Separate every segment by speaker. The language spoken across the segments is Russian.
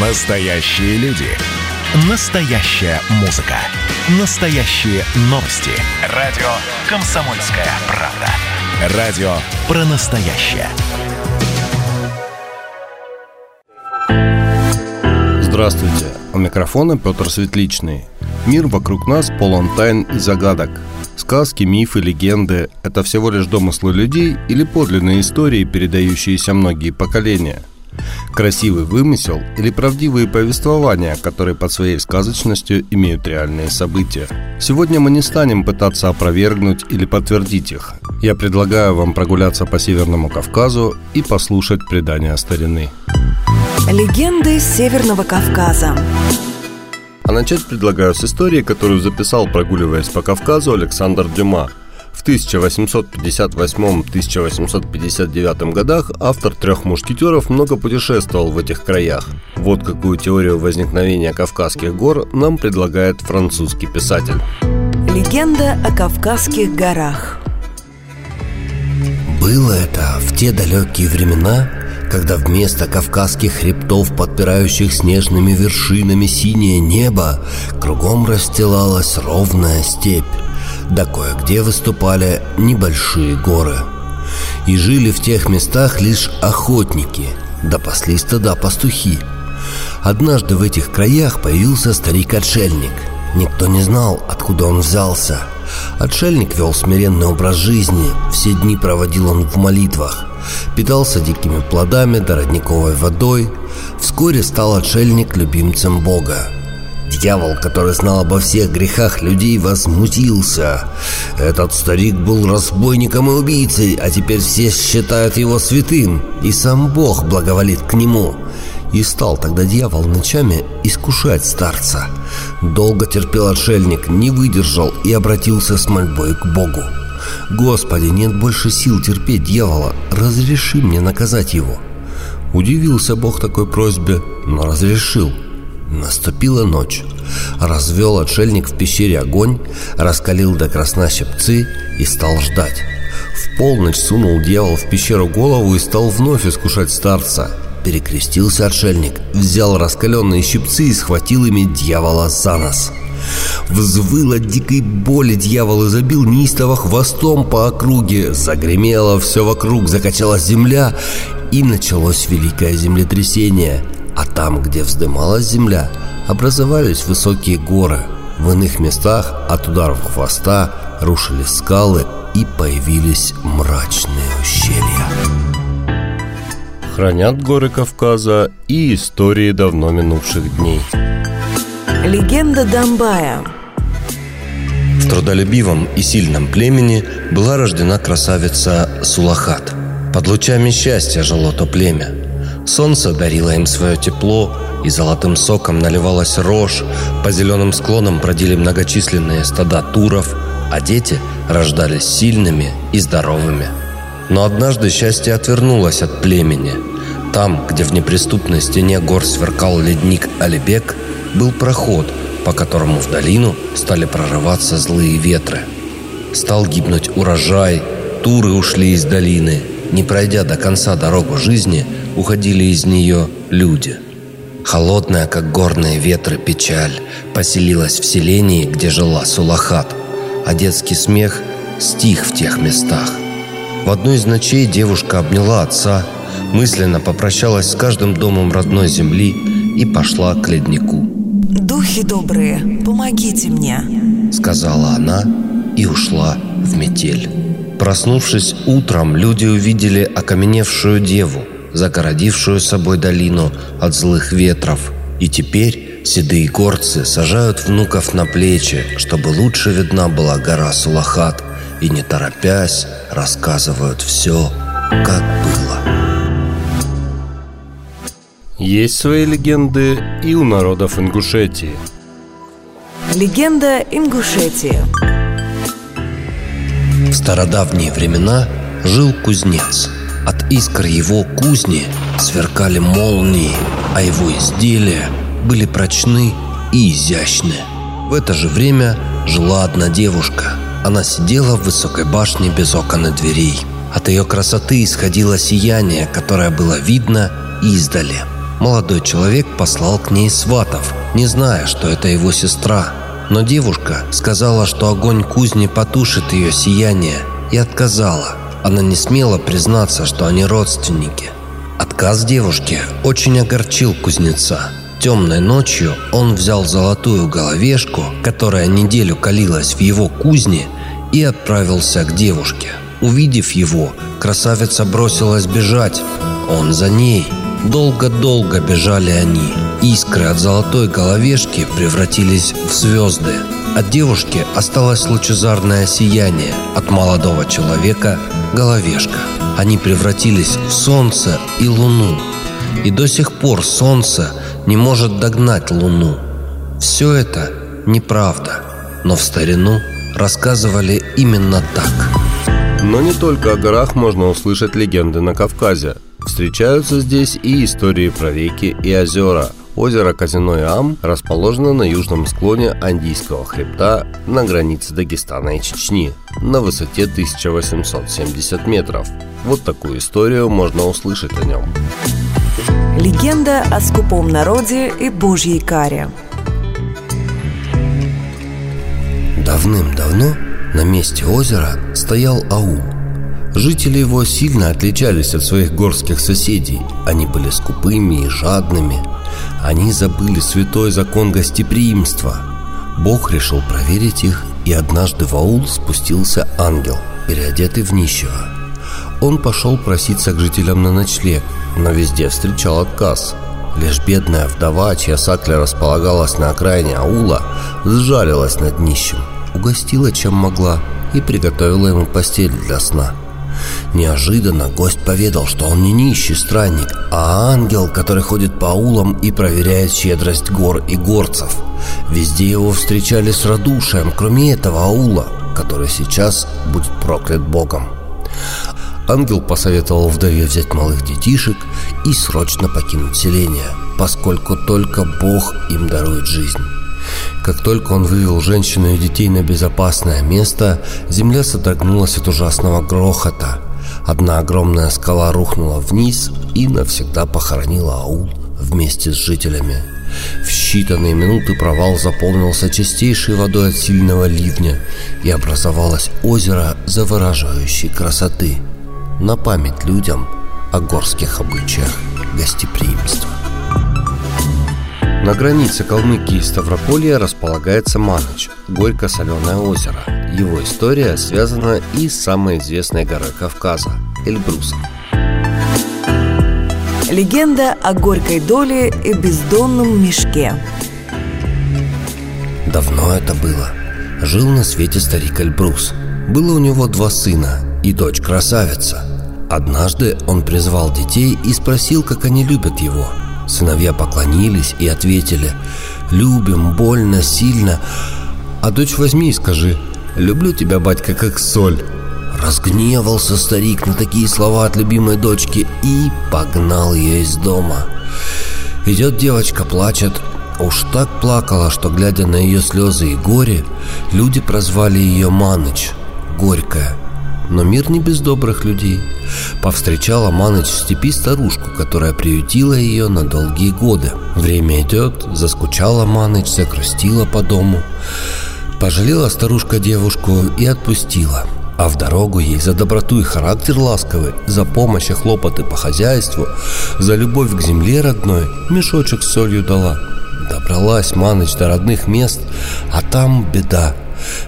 Speaker 1: Настоящие люди. Настоящая музыка. Настоящие новости. Радио «Комсомольская правда». Радио про настоящее.
Speaker 2: Здравствуйте. У микрофона Петр Светличный. Мир вокруг нас полон тайн и загадок. Сказки, мифы, легенды – это всего лишь домыслы людей или подлинные истории, передающиеся многие поколения – Красивый вымысел или правдивые повествования, которые под своей сказочностью имеют реальные события. Сегодня мы не станем пытаться опровергнуть или подтвердить их. Я предлагаю вам прогуляться по Северному Кавказу и послушать предания старины.
Speaker 3: Легенды Северного Кавказа
Speaker 2: А начать предлагаю с истории, которую записал, прогуливаясь по Кавказу, Александр Дюма – в 1858-1859 годах автор «Трех мушкетеров» много путешествовал в этих краях. Вот какую теорию возникновения Кавказских гор нам предлагает французский писатель.
Speaker 3: Легенда о Кавказских горах
Speaker 4: Было это в те далекие времена, когда вместо кавказских хребтов, подпирающих снежными вершинами синее небо, кругом расстилалась ровная степь, да кое-где выступали небольшие горы. И жили в тех местах лишь охотники, да пасли стада пастухи. Однажды в этих краях появился старик-отшельник. Никто не знал, откуда он взялся. Отшельник вел смиренный образ жизни, все дни проводил он в молитвах. Питался дикими плодами да родниковой водой. Вскоре стал отшельник любимцем Бога. Дьявол, который знал обо всех грехах людей, возмутился. Этот старик был разбойником и убийцей, а теперь все считают его святым, и сам Бог благоволит к нему. И стал тогда дьявол ночами искушать старца. Долго терпел отшельник, не выдержал и обратился с мольбой к Богу. «Господи, нет больше сил терпеть дьявола, разреши мне наказать его». Удивился Бог такой просьбе, но разрешил – Наступила ночь. Развел отшельник в пещере огонь, раскалил до красна щипцы и стал ждать. В полночь сунул дьявол в пещеру голову и стал вновь искушать старца. Перекрестился отшельник, взял раскаленные щипцы и схватил ими дьявола за нос. Взвыл от дикой боли дьявол и забил неистово хвостом по округе. Загремело все вокруг, закачалась земля, и началось великое землетрясение – а там, где вздымалась земля, образовались высокие горы. В иных местах от ударов хвоста рушились скалы и появились мрачные ущелья.
Speaker 2: Хранят горы Кавказа и истории давно минувших дней.
Speaker 3: Легенда Дамбая
Speaker 5: В трудолюбивом и сильном племени была рождена красавица Сулахат. Под лучами счастья жило то племя – Солнце дарило им свое тепло, и золотым соком наливалась рожь, по зеленым склонам бродили многочисленные стада туров, а дети рождались сильными и здоровыми. Но однажды счастье отвернулось от племени. Там, где в неприступной стене гор сверкал ледник Алибек, был проход, по которому в долину стали прорываться злые ветры. Стал гибнуть урожай, туры ушли из долины. Не пройдя до конца дорогу жизни, уходили из нее люди. Холодная, как горные ветры, печаль поселилась в селении, где жила Сулахат, а детский смех стих в тех местах. В одну из ночей девушка обняла отца, мысленно попрощалась с каждым домом родной земли и пошла к леднику.
Speaker 3: «Духи добрые, помогите мне», —
Speaker 5: сказала она и ушла в метель. Проснувшись утром, люди увидели окаменевшую деву — загородившую собой долину от злых ветров. И теперь седые горцы сажают внуков на плечи, чтобы лучше видна была гора Сулахат, и не торопясь рассказывают все, как было.
Speaker 2: Есть свои легенды и у народов Ингушетии.
Speaker 3: Легенда Ингушетии
Speaker 5: В стародавние времена жил кузнец – от искр его кузни сверкали молнии, а его изделия были прочны и изящны. В это же время жила одна девушка. Она сидела в высокой башне без окон и дверей. От ее красоты исходило сияние, которое было видно издали. Молодой человек послал к ней сватов, не зная, что это его сестра. Но девушка сказала, что огонь кузни потушит ее сияние, и отказала. Она не смела признаться, что они родственники. Отказ девушки очень огорчил кузнеца. Темной ночью он взял золотую головешку, которая неделю калилась в его кузне, и отправился к девушке. Увидев его, красавица бросилась бежать. Он за ней. Долго-долго бежали они. Искры от золотой головешки превратились в звезды. От девушки осталось лучезарное сияние, от молодого человека – головешка. Они превратились в солнце и луну. И до сих пор солнце не может догнать луну. Все это неправда, но в старину рассказывали именно так.
Speaker 2: Но не только о горах можно услышать легенды на Кавказе. Встречаются здесь и истории про реки и озера. Озеро Казиной Ам расположено на южном склоне Андийского хребта на границе Дагестана и Чечни на высоте 1870 метров. Вот такую историю можно услышать о нем.
Speaker 3: Легенда о скупом народе и божьей каре.
Speaker 4: Давным-давно на месте озера стоял аул. Жители его сильно отличались от своих горских соседей. Они были скупыми и жадными. Они забыли святой закон гостеприимства. Бог решил проверить их, и однажды в аул спустился ангел, переодетый в нищего. Он пошел проситься к жителям на ночлег, но везде встречал отказ. Лишь бедная вдова, чья сакля располагалась на окраине аула, сжалилась над нищим – угостила чем могла и приготовила ему постель для сна. Неожиданно гость поведал, что он не нищий странник, а ангел, который ходит по аулам и проверяет щедрость гор и горцев. Везде его встречали с радушием, кроме этого аула, который сейчас будет проклят Богом. Ангел посоветовал вдове взять малых детишек и срочно покинуть селение, поскольку только Бог им дарует жизнь. Как только он вывел женщину и детей на безопасное место, земля содрогнулась от ужасного грохота. Одна огромная скала рухнула вниз и навсегда похоронила аул вместе с жителями. В считанные минуты провал заполнился чистейшей водой от сильного ливня и образовалось озеро завораживающей красоты на память людям о горских обычаях гостеприимства.
Speaker 2: На границе Калмыкии и Ставрополья располагается Маныч, горько-соленое озеро. Его история связана и с самой известной горой Кавказа – Эльбрусом.
Speaker 3: Легенда о горькой доле и бездонном мешке.
Speaker 4: Давно это было. Жил на свете старик Эльбрус. Было у него два сына и дочь красавица. Однажды он призвал детей и спросил, как они любят его – Сыновья поклонились и ответили «Любим, больно, сильно». А дочь возьми и скажи «Люблю тебя, батька, как соль». Разгневался старик на такие слова от любимой дочки и погнал ее из дома. Идет девочка, плачет. Уж так плакала, что, глядя на ее слезы и горе, люди прозвали ее Маныч, горькая – но мир не без добрых людей. Повстречала Маныч в степи старушку, которая приютила ее на долгие годы. Время идет, заскучала Маныч, закрустила по дому. Пожалела старушка девушку и отпустила. А в дорогу ей за доброту и характер ласковый, за помощь и хлопоты по хозяйству, за любовь к земле родной мешочек с солью дала. Добралась Маныч до родных мест, а там беда.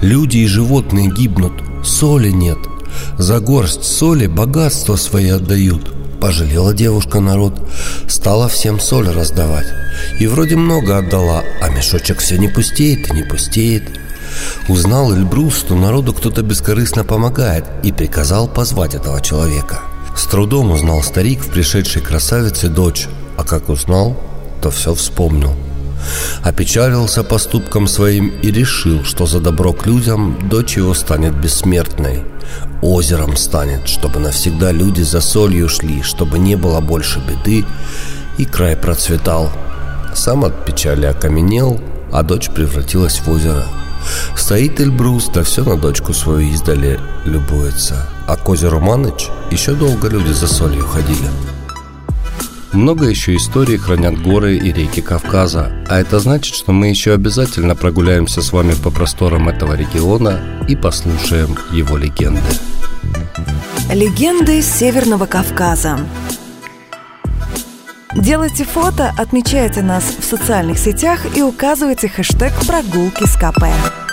Speaker 4: Люди и животные гибнут, соли нет – за горсть соли богатство свои отдают. Пожалела девушка народ, стала всем соль раздавать. И вроде много отдала, а мешочек все не пустеет и не пустеет. Узнал Эльбрус, что народу кто-то бескорыстно помогает, и приказал позвать этого человека. С трудом узнал старик в пришедшей красавице дочь, а как узнал, то все вспомнил. Опечалился поступком своим и решил, что за добро к людям дочь его станет бессмертной – озером станет, чтобы навсегда люди за солью шли, чтобы не было больше беды, и край процветал. Сам от печали окаменел, а дочь превратилась в озеро. Стоит Эльбрус, да все на дочку свою издали любуется. А к озеру Маныч еще долго люди за солью ходили. Много еще историй хранят горы и реки Кавказа, а это значит, что мы еще обязательно прогуляемся с вами по просторам этого региона и послушаем его легенды.
Speaker 3: Легенды Северного Кавказа. Делайте фото, отмечайте нас в социальных сетях и указывайте хэштег «Прогулки с КП».